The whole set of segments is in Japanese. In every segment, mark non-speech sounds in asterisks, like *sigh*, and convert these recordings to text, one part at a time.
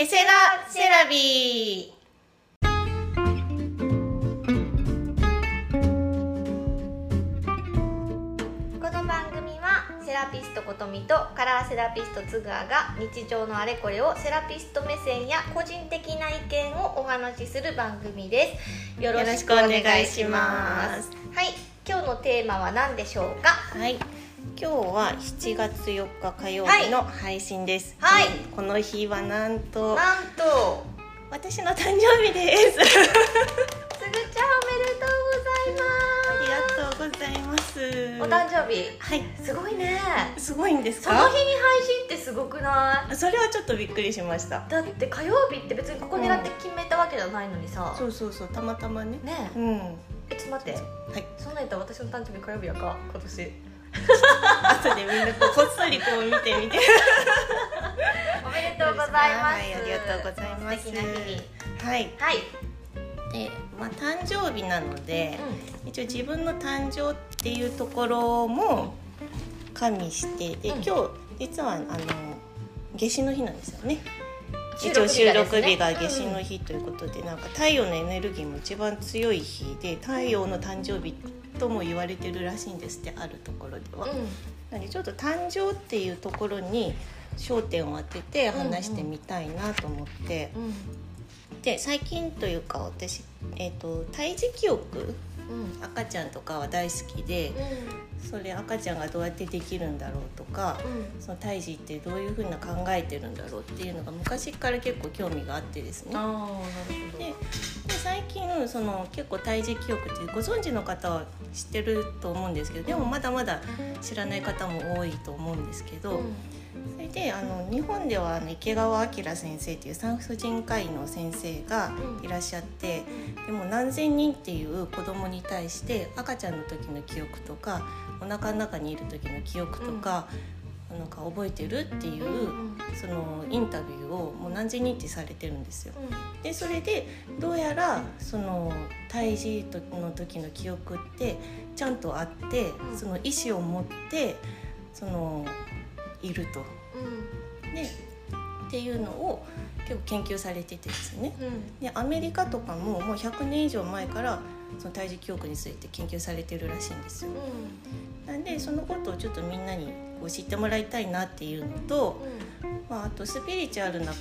ケセラセラビー。この番組はセラピストことみとカラーセラピスト津川が日常のあれこれをセラピスト目線や個人的な意見をお話しする番組です。よろしくお願いします。はい今日のテーマは何でしょうか？はい今日は7月4日火曜日の配信です。はい。この日はなんとなんと。私の誕生日です。つぐちゃんおめでとうありがとうございます。ございますお誕生日。はい。すごいね。すごいんですそのか日に配信ってすごくない？それはちょっとびっくりしました。だって火曜日って別にここ狙って決めたわけじゃないのにさ、そうそうそう。たまたまね。ねうん。はええちょっと待って。い。そんなんやったら私の誕生日火曜日やか？今年 *laughs* 後でみんなこうこっそりこう見てみて。おめでとうございます、はいありがとうございます。素敵な日にはい。はい、でまあ誕生日なので、う一応自分の誕生っていうところも加味してで、うん。今日実はあの夏至の日なんですよね。収一応収録日が夏至の日ということで、なんか太陽のエネルギーも一番強い日で太陽の誕生日とも言われてるらしいんですってあるところでは、ん、うん。なのでちょっと誕生っていうところに焦点を当てて話してみたいなと思って、うん。で最近というか私、えー、と胎児記憶？うん。赤ちゃんとかは大好きでそれ赤ちゃんがどうやってできるんだろうとかうん。その胎児ってどういうふうな考えてるんだろうっていうのが昔から結構興味があってですね。ああなるほど。でで最近その結構胎児記憶ってご存知の方は知ってると思うんですけどでもまだまだ知らない方も多いと思うんですけど、それであの日本ではあの池川明先生っていう産婦人科医の先生がいらっしゃって、でも何千人っていう子供に対して赤ちゃんの時の記憶とかお腹の中にいる時の記憶とか、なんか覚えてるっていう、うんそのインタビューをもう何千人ってされてるんですよ。でそれでどうやらその胎児の時の記憶ってちゃんとあって、うんその意思を持ってそのいると。うんでっていうのを結構研究されててですね。うんでアメリカとかももう100年以上前からその胎児記憶について研究されてるらしいんですよ。なんでそのことをちょっとみんなにこう知ってもらいたいなっていうのと、まあ、あとスピリチュアルな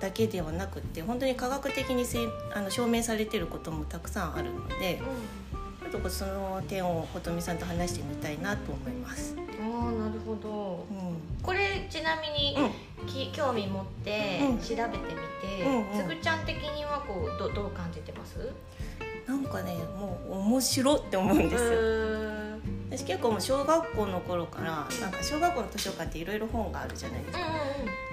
だけではなくって本当に科学的にせいあの証明されてることもたくさんあるのでちょっとその点を琴美さんと話してみたいなと思います。うんああなるほど。うん。これちなみに、うん。き興味持ってうん。調べてみて、うんうん。つぐちゃん的にはこうどどう感じてます？なんかねもう面白って思うんですよ。うん私結構もう小学校の頃からなんか小学校の図書館っていろいろ本があるじゃないですか。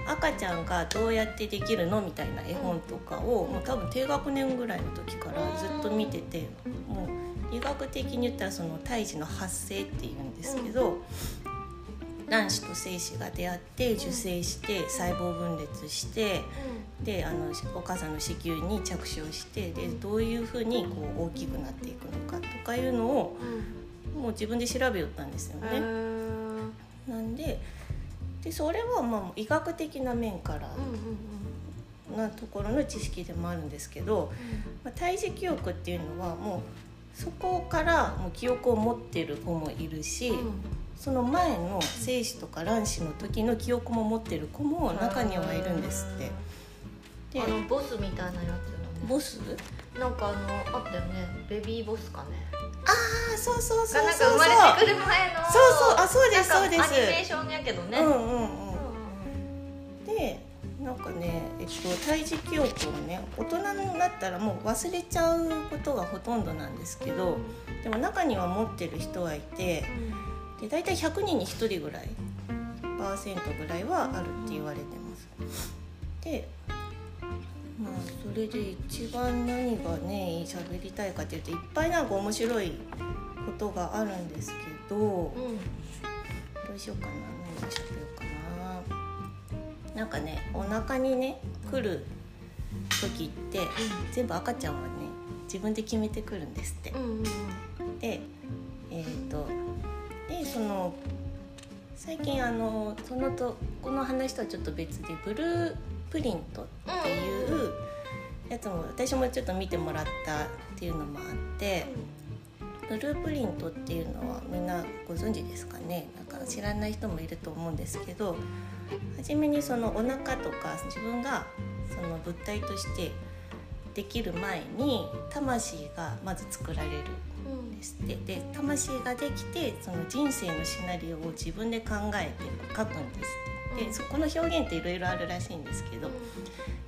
赤ちゃんがどうやってできるのみたいな絵本とかを、もう多分低学年ぐらいの時からずっと見ててもう医学的に言ったらその胎児の発生っていうんですけど、卵子と精子が出会って受精して細胞分裂してであのお母さんの子宮に着床してでどういうふうにこう大きくなっていくのかとかいうのをもう自分で調べよったんですよね。うんなんででそれはまあ医学的な面からうんうんなところの知識でもあるんですけど、まあ、胎児記憶っていうのはもうそこからもう記憶を持ってる子もいるし、その前の精子とか卵子の時の記憶も持ってる子も中にはいるんですって。であのボスみたいなやつのね。ボス？なんかあのあったよね。ベビーボスかねあそうそうそうがなんかそう生まれてくる前のそうそうあそうですそうです。アニメーションやけどね、うんうんうん。うんでなんかね、えっと、胎児記憶をね大人になったらもう忘れちゃうことがほとんどなんですけど、でも中には持ってる人はいてで大体100人に1人ぐらいパーセントぐらいはあるって言われてます。でまあそれで一番何がね喋りたいかっていうといっぱいなんか面白いことがあるんですけど。うん。うんどうしようかな何をしゃべようかな。なんかねお腹にね来る時って全部赤ちゃんはね自分で決めてくるんですって。うんうんでえっ、とでその最近あのそのとこの話とはちょっと別でブループリントっていうやつも私もちょっと見てもらったっていうのもあってブループリントっていうのはみんなご存知ですかね？なんか知らない人もいると思うんですけど初めにそのお腹とか自分がその物体としてできる前に魂がまず作られるんですって。で魂ができてその人生のシナリオを自分で考えて書くんですってでそこの表現っていろいろあるらしいんですけど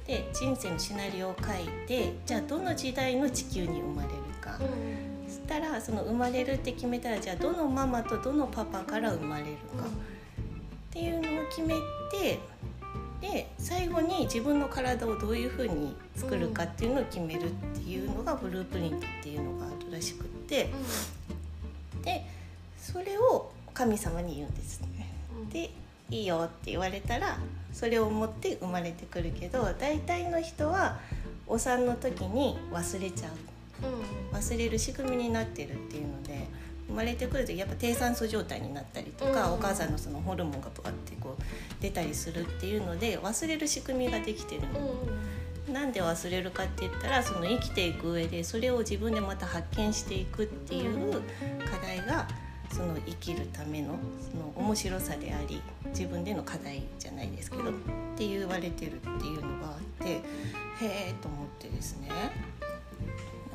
で人生のシナリオを書いてじゃあどの時代の地球に生まれるか。そしたらその生まれるって決めたらじゃあどのママとどのパパから生まれるか。っていうのを決めてで最後に自分の体をどういうふうに作るかっていうのを決めるっていうのがブループリントっていうのがあるらしくって。でそれを神様に言うんですね。でいいよって言われたらそれを持って生まれてくるけど大体の人はお産の時に忘れちゃう。忘れる仕組みになってるっていうので生まれてくるとやっぱ低酸素状態になったりとか、お母さんのそのホルモンがとかってこう出たりするっていうので忘れる仕組みができてるの、なんで忘れるかって言ったらその生きていく上でそれを自分でまた発見していくっていう課題がその生きるためのその面白さであり自分での課題じゃないですけど、って言われてるっていうのがあってへえと思ってですね。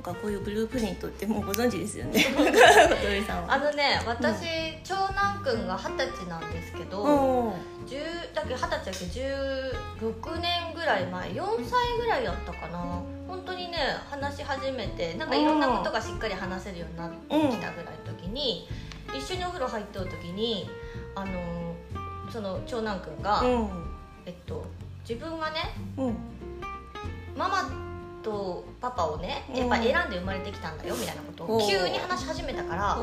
かこういうブループリントってもうご存知ですよね。*laughs* あのね私、うん、長男くんが二十歳なんですけど10だけ二十歳だっけ16年ぐらい前4歳ぐらいやったかな。本当にね話し始めてなんかいろんなことがしっかり話せるようになってきたぐらいの時に、一緒にお風呂入ってる時にあのその長男くんが、うん、えっと自分がね、うん、ママとパパをねやっぱ選んで生まれてきたんだよみたいなことを急に話し始めたから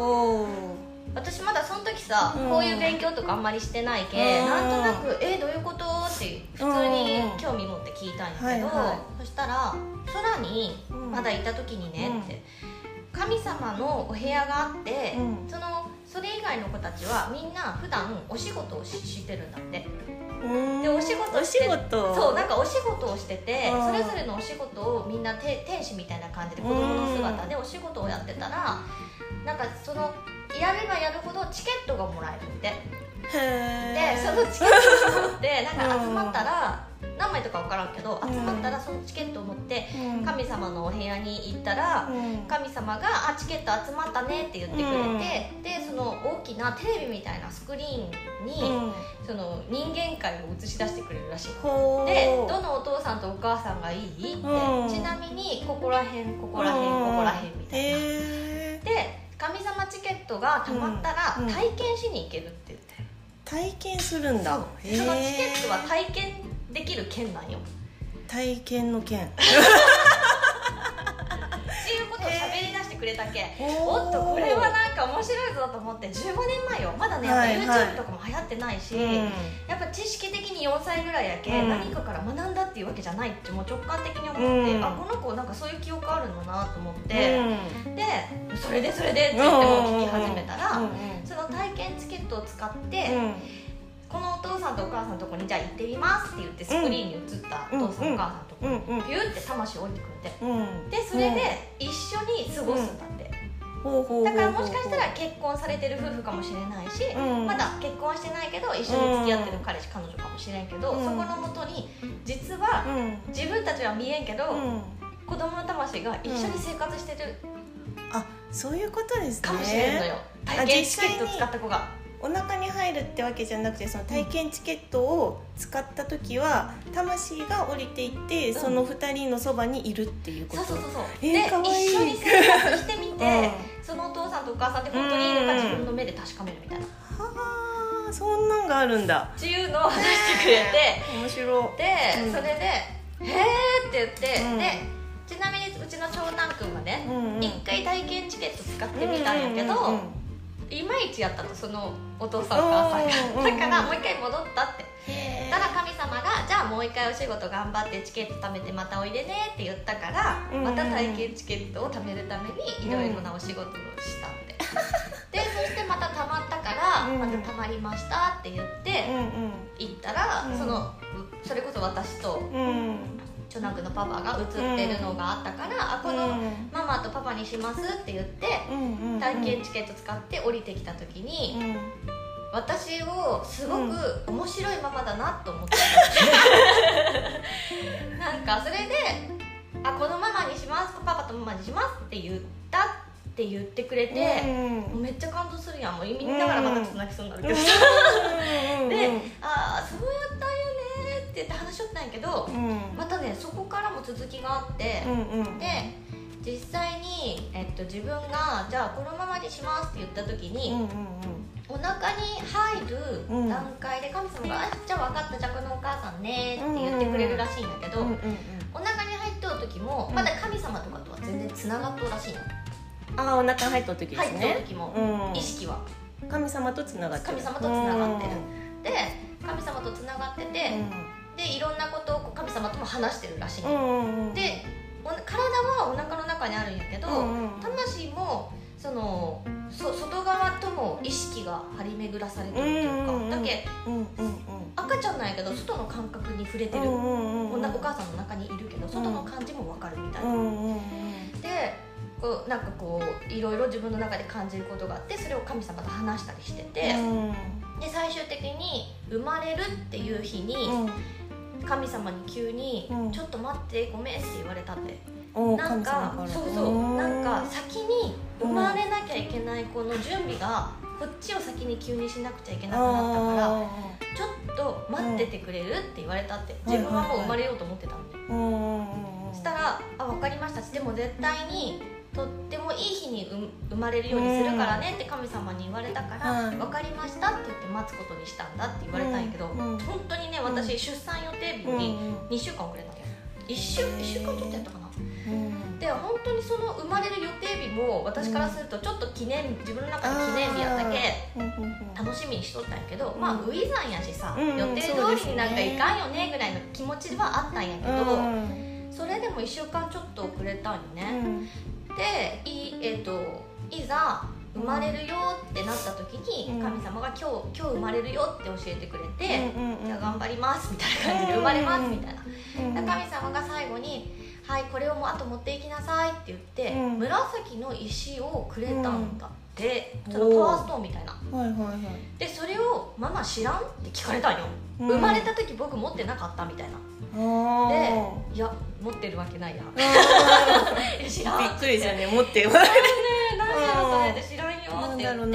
私まだその時さ、こういう勉強とかあんまりしてないけ、うん、なんとなく「えどういうこと?」って普通に興味持って聞いたんやけど、そしたら「空にまだいた時にね」って。神様のお部屋があって、そのそれ以外の子たちはみんな普段お仕事をしてるんだって。でお仕事してそうなんかお仕事をしててそれぞれのお仕事をみんな天使みたいな感じで子供の姿でお仕事をやってたらなんかそのやればやるほどチケットがもらえるって。でそのチケットを持ってなんか集まったら何枚とか分からんけど集まったらそのチケットを持って神様のお部屋に行ったら神様が「あチケット集まったね」って言ってくれてでその大きなテレビみたいなスクリーンにその人間界を映し出してくれるらしい。でどのお父さんとお母さんがいいってちなみにここら辺ここら辺ここら辺みたいな。で神様チケットがたまったら体験しに行けるって言って体験するんだ。そのチケットは体験できる県なんよ。体験の県っていうことを喋り出してくれたけおっとこれはなんか面白いぞと思って15年前よ。まだねやっぱ YouTube とかも流行ってないし、はいはい、やっぱ知識的に4歳ぐらいやけ、うん、何かから学んだっていうわけじゃないってもう直感的に思って、うん、あこの子なんかそういう記憶あるんだなと思って、うん、でそれでそれでって言っても聞き始めたら、その体験チケットを使って、このお父さんとお母さんのとこにじゃあ行ってみますって言ってスクリーンに映ったお父さん、お母さんのとこにピューって魂降りてくれて、で。それで一緒に過ごすんだって、だからもしかしたら結婚されてる夫婦かもしれないし、まだ結婚はしてないけど一緒に付き合ってる彼氏彼女かもしれんけど、そこのもとに実は、自分たちは見えんけど、子供の魂が一緒に生活してる、あそういうことですね。かもしれんのよ。体験チケット使った子が。お腹に入るってわけじゃなくてその体験チケットを使った時は魂が降りていって、その2人のそばにいるっていうこと。そうそうそう。えー、で一緒に生活してみて、うん、そのお父さんとお母さんって本当にいるか自分の目で確かめるみたいな、はあそんなんがあるんだ。っていうのを話してくれて面白で、うん、それで「へえ」って言って、うん、でちなみにうちの長男君はね一、うんうん、回体験チケット使ってみたんやけど、うんうんうんうんいまいちやったとそのお父さんお母さんがだからもう一回戻ったって。たら神様が「じゃあもう一回お仕事頑張ってチケット貯めてまたおいでね」って言ったから、また体験チケットを貯めるためにいろいろなお仕事をしたって。でそしてまたたまったから「うん。またたまりました」って言ってうん行ったら、うん。そのそれこそ私とうんうん長男のパパが写ってるのがあったから「あこのママとパパにします」って言ってうんうん体験チケット使って降りてきた時に、うん。私をすごく面白いママだなと思って、*laughs* なんかそれで「あこのママにしますパパとママにします」って言ったって言ってくれて、もうめっちゃ感動するやん。もう意味ながらまたちょっと泣きそうになるけどさ、で「ああそうやったんよね」って言って話しとったんやけど、うん。またねそこからも続きがあって、うんうん。で実際に、えっと、自分が「じゃあこのままにします」って言った時に、うんうんお腹に入る段階で神様が「あじゃあ分かったじゃあこのお母さんね」って言ってくれるらしいんだけど、うんうんうん。お腹に入っとる時もうん。まだ神様とかとは全然つながっとるらしいの、あお腹入った時です入っとねる時も、うん。意識は。神様とつながってる。神様とつながってる。で神様とつながってて、でいろんなことをこう神様とも話してるらしいでお体はお腹の中にあるんやけど、魂もそのそ外側とも意識が張り巡らされてるっていうか、だけ赤ちゃんなんやけど外の感覚に触れてる、お母さんの中にいるけど外の感じも分かるみたいな、でこうなんかこういろいろ自分の中で感じることがあってそれを神様と話したりしてて、うん。で最終的に生まれるっていう日に神様に急にうん「ちょっと待ってごめん」って言われたって、おなんかそうそう。なんか先に生まれなきゃいけないこの準備がこっちを先に急にしなくちゃいけなくなったからあちょっと待っててくれるって言われたって自分はもう生まれようと思ってたんで。そしたら「あ分かりました」でも絶対にとってもいい日に生生まれるようにするからねって神様に言われたから「はい分かりました」って言って待つことにしたんだって言われたんやけど、本当にねん私出産予定日うん。に2週間遅れたんだよ。1週 ,1 週間ちょっとやったかな。うん。で本当にその生まれる予定日も私からするとちょっと記念自分の中で記念日やったけ楽しみにしとったんやけど、ん。まあ初産やしさ、うん。予定通りになんかいかんよねぐらいの気持ちはあったんやけど、うんそれでも1週間ちょっと遅れたんよね、うんでい,、えー、といざ生まれるよってなった時にうん。神様が今日「今日生まれるよ」って教えてくれて「うんうんうん。じゃあ頑張ります」みたいな感じで「生まれます」みたいな、神様が最後に「はいこれをもうあと持っていきなさい」って言って、うん。紫の石をくれたんだって、うん。そのパワーストーンみたいな。はいはいはい。でそれを「ママ知らん?」って聞かれたんよ、うん。生まれた時僕持ってなかったみたいな。あでーいや持ってるわけないや。*laughs* 知らんーびっくりしたね持ってるね何やろそれで知らんよって言って。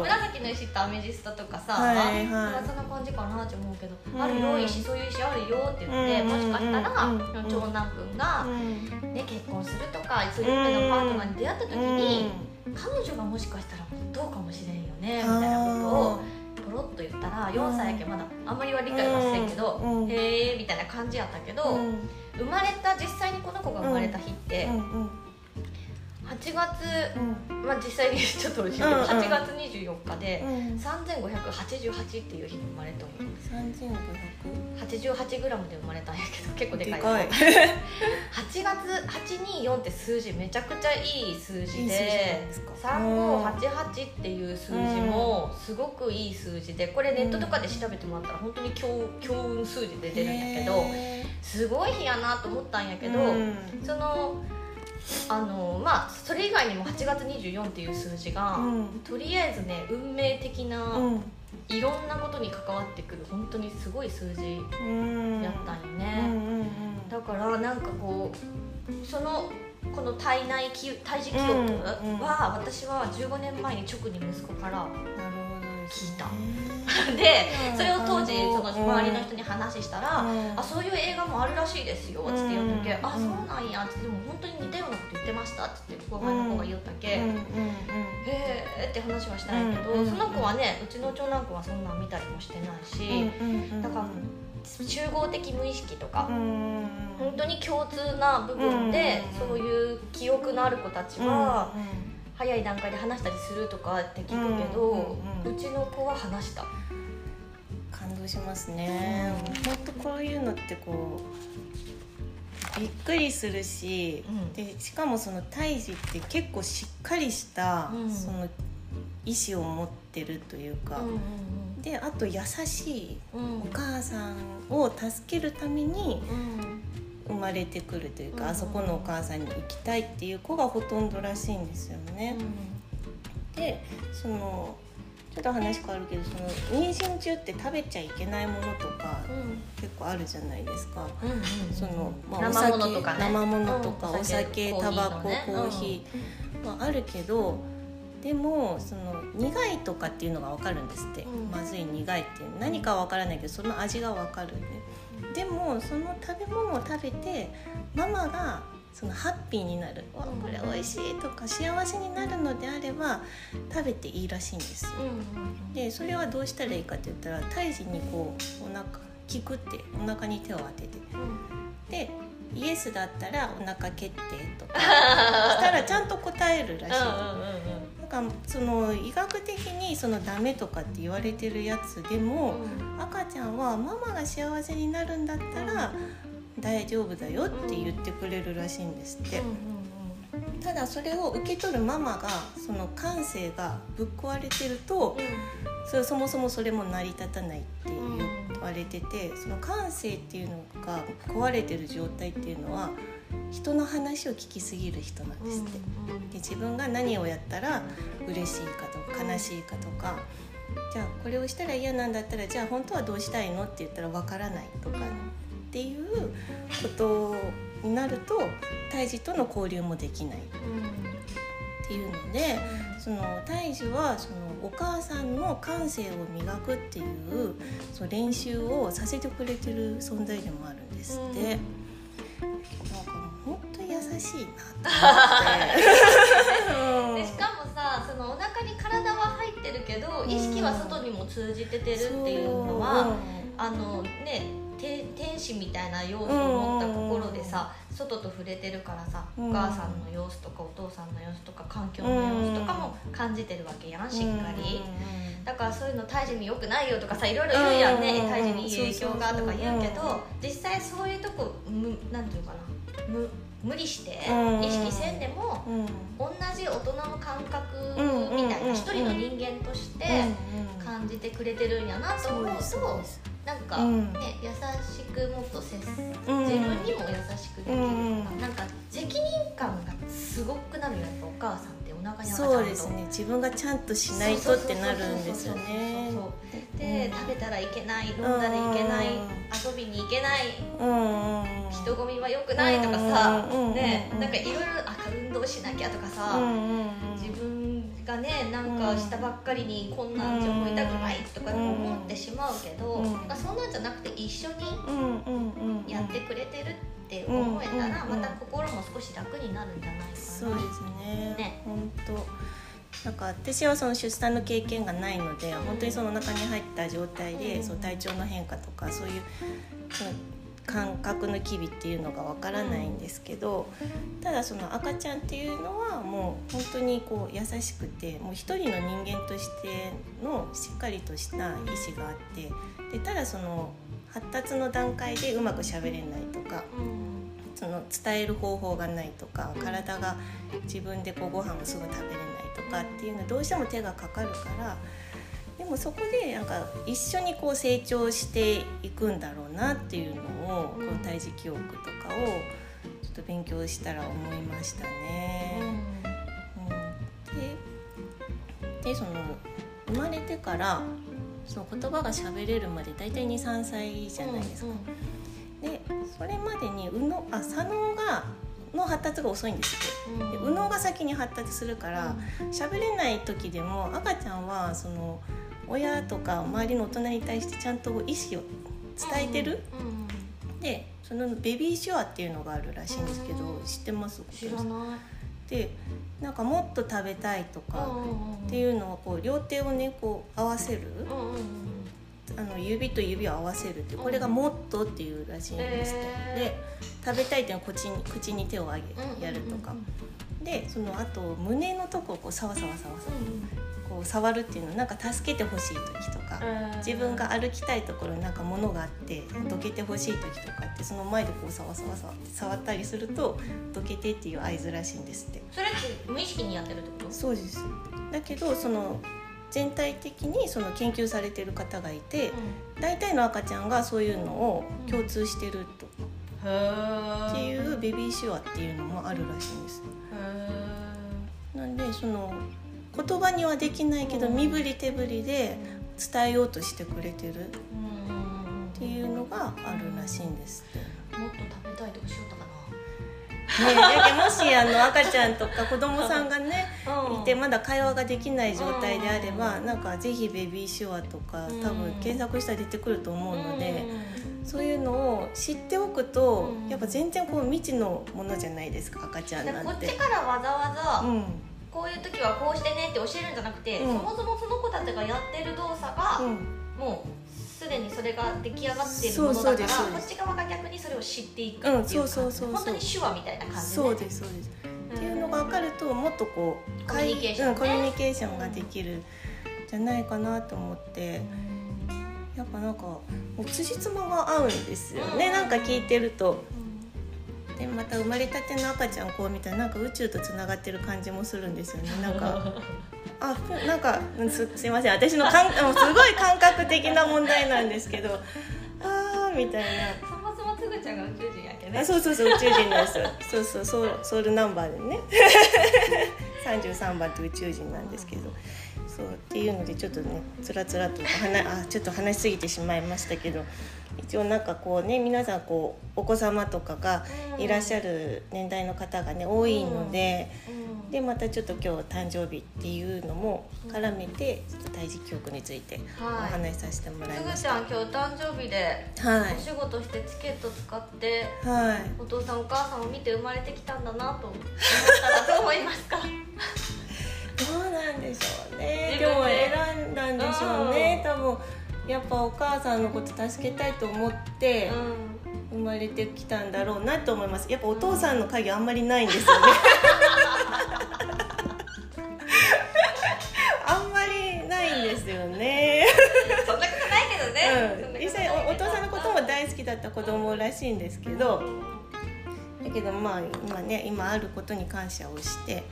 紫の石ってアメジストとかさ、はいはい。まあそんな感じかなって思うけど、うん。あるよ石そういう石あるよって言って、うん。もしかしたら、うん。長男くんが、うんね、結婚するとかそういう夢のパートナーに出会った時に、彼女がもしかしたらどうかもしれんよねみたいなことをポロッと言ったら4歳やけどまだあんまりは理解はしてんけど、うん。へえみたいな感じやったけど、うん。生まれた実際にこの子が生まれた日って、8月、うん。まあ、実際にちょっと惜しいけど、うんうん。8月24日でうん。3588っていう日に生まれたんよ三千五百 88g で生まれたんやけど結構でかいでかい。*laughs* 8月824って数字めちゃくちゃいい数字でですか？3588っていう数字もすごくいい数字でこれネットとかで調べてもらったら本当に強強運数字で出るんやけどへすごい日やなと思ったんやーけど、うん。そのあのまあそれ以外にも8月24っていう数字が、うん。とりあえずね運命的な、うん。いろんなことに関わってくる本当にすごい数字うん。やったんようんね、うんうん。だからなんかこうそのこの体内記胎児記憶は私は15年前に直に息子から聞いた。ねでうん。それを当時そのうん周りの人に話したら「うん。あそういう映画もあるらしいですよ」っつって言ったけ。うん「あそうなんや」っつって「でも本当に似たようなこと言ってました」っつって後輩の子が言ったけ、うんうんうん。へえって話はしたんやけど、うんうんその子はねうちの長男君はそんなん見たりもしてないし、うんうんうんだから集合的無意識とか、うん本当に共通な部分で、うんそういう記憶のある子たちうんは、早い段階で話したりするとかって聞くけど、ううんうんちの子は話した。感動しますね。本当こういうのってこうびっくりするし、うん。でしかもその胎児って結構しっかりした、うん。その意志を持ってるというか、うんうん。であと優しいうん。お母さんを助けるためにうん生まれてくるというか、うん。あそこのお母さんに行きたいっていう子がほとんどらしいんですよね。でそのちょっと話変わるけどその妊娠中って食べちゃいけないものとかうん。結構あるじゃないですか。うんうんその、まあ、お生酒とかね。生ものとか、うん。お酒タバココーヒーのね。コーヒーはあるけどでもその苦いとかっていうのが分かるんですって、うん。まずい苦いっていう。何かは分からないけどその味が分かるんででもその食べ物を食べてママがそのハッピーになる「わうん。これ美味しい」とか幸せになるのであれば食べていいらしいんですでそれはどうしたらいいかって言ったら胎児にこうお腹キクってお腹に手を当てて。うん。でイエスだったらお腹蹴ってとか。*laughs* したらちゃんと答えるらしい。なんかその医学的にそのダメとかって言われてるやつでも、赤ちゃんはママが幸せになるんだったら大丈夫だよって言ってくれるらしいんですって。ただそれを受け取るママがその感性がぶっ壊れてるとそれそもそもそれも成り立たないって言われててその感性っていうのが壊れてる状態っていうのは人の話を聞きすぎる人なんですって。で自分が何をやったら嬉しいかとか悲しいかとかじゃあこれをしたら嫌なんだったらじゃあ本当はどうしたいのって言ったらわからないとかっていうことになると胎児との交流もできないっていうのでその胎児はそのお母さんの感性を磨くっていうその練習をさせてくれてる存在でもあるんですって。うんしいなと思って。*laughs* でしかもさそのお腹に体は入ってるけど意識は外にも通じててるっていうのは、あのねて天使みたいな要素を持った心でさ、外と触れてるからさ、うん。お母さんの様子とかお父さんの様子とか環境の様子とかも感じてるわけやんしっかり。だからそういうの胎児に良くないよとかさいろいろ言うやんね、うん胎児にいい影響がとか言うけど実際そういうとこむなんていうかな。む無理してうん。意識せんでも同じ大人の感覚うんみたいなうん一人の人間として感じてくれてるんやなと思うとなんかうん。ね優しくもっと接すうん。自分にも優しくできるうん。なんか責任感がすごくなるよやっぱお母さんってお腹に赤ちゃんとそうですね。自分がちゃんとしないとってなるんですよね。で食べたらいけない飲んだらいけないうん遊びに行けない人混みは良くないとかさうん。ねうん。なんかいろいろあ運動しなきゃとかさ、自分がねなんかしたばっかりにこんなんじゃ思いたくないとか思ってしまうけど、うん。そんなんじゃなくて一緒にやってくれてるって思えたらうんまた心も少し楽になるんじゃないかな。そうですね。ね。本当。なんか私はその出産の経験がないので本当にその中に入った状態で、うん。そう体調の変化とかそういう感覚の機微っていうのがわからないんですけど、ただその赤ちゃんっていうのはもう本当にこう優しくてもう一人の人間としてのしっかりとした意思があってでただその発達の段階でうまくしゃべれないとかその伝える方法がないとか体が自分でこうご飯をすぐ食べれないとかっていうのはどうしても手がかかるからでもそこでなんか一緒にこう成長していくんだろうなっていうのをこうんの胎児記憶とかをちょっと勉強したら思いましたね。うん。ででその生まれてからその言葉が喋れるまで大体23歳じゃないですか。でそれまでに右脳あ左脳がの発達が遅いんですって。で右脳が先に発達するから喋れない時でも赤ちゃんはその親とか周りの大人に対してちゃんと意思を伝えてる、でそのベビーシュアっていうのがあるらしいんですけど、うん。知ってます？知らない。でなんかもっと食べたいとかってういうのをこう両手をねこう合わせる、あの指と指を合わせるってこれが「もっと」っていうらしいんですって、へー。で食べたいっていうのは口に口に手を上げうんやるとか、うんでそのあと胸のとこをこうサワサワサワサワこう触るっていうのはなんか助けてほしい時とか、自分が歩きたいところになんか物があってどけてほしい時とかってその前でこうサワサワサワって触ったりするとどけてっていう合図らしいんですって。それって無意識にやってるってこと？そうです。だけどその全体的にその研究されてる方がいて、大体の赤ちゃんがそういうのを共通してると、っていうベビー手話っていうのもあるらしいんです。なんでその言葉にはできないけど身振り手振りで伝えようとしてくれてる。っていうのがあるらしいんです。もっと食べたいとかしようとかな。ね、もしあの赤ちゃんとか子供さんがねいてまだ会話ができない状態であればなんかぜひベビー手話とか多分検索したら出てくると思うのでそういうのを知っておくとやっぱ全然こう未知のものじゃないですか赤ちゃんなんて。こっちからわざわざ、こういう時はこうしてねって教えるんじゃなくて、そもそもその子たちがやってる動作が、もうすでにそれが出来上がっているものだからこっち側が逆にそれを知っていくっていう感じ、うん、そうそうそう本当に手話みたいな感じで、ね、そうですそうです、っていうのが分かるともっとこうコミュニケーション、コミュニケーションができるじゃないかなと思って、やっぱなんかもう辻褄が合うんですよね、なんか聞いてると。でまた生まれたての赤ちゃんこう見たらなんか宇宙とつながってる感じもするんですよね。なんかあなんかすすいません。私のかんすごい感覚的な問題なんですけどああみたいな。そもそもつぐちゃんが宇宙人やけね。あそうそうそう宇宙人です。そうそうソウソウルナンバーでね。*laughs* 33番って宇宙人なんですけどそうっていうのでちょっとねつらつらとあちょっと話しすぎてしまいましたけど一応なんかこうね皆さんこうお子様とかがいらっしゃる年代の方がね多いので、でまたちょっと今日誕生日っていうのも絡めてちょっと胎児教育についてお話しさせてもらいました、はい、すぐちゃん今日誕生日で、はい、お仕事してチケット使って、はい、お父さんお母さんを見て生まれてきたんだなと思ったらどう思いますか？どうなんでしょうね。でも選んだんでしょうね。多分やっぱお母さんのこと助けたいと思って、生まれてきたんだろうなと思います。やっぱお父さんの影あんまりないんですよね。*laughs* あんまりないんですよね。そんなことないけどね、うん、実際おお父さんのことも大好きだった子供らしいんですけど、だけどまあ今ね今あることに感謝をして、はい。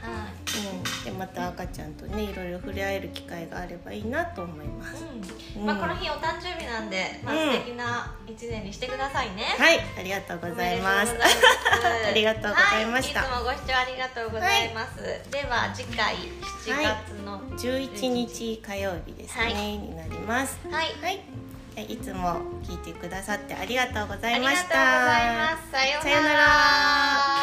うん、でまた赤ちゃんとねいろいろ触れ合える機会があればいいなと思います、うん、まあ、この日お誕生日なんで、まあ、素敵な一年にしてくださいね、はい。ありがとうございます。*laughs* ありがとうございました、はい、いつもご視聴ありがとうございます、はい、では次回7月の、はい、11日火曜日ですね、になります。はい、はいいつも聞いてくださってありがとうございました。さようなら。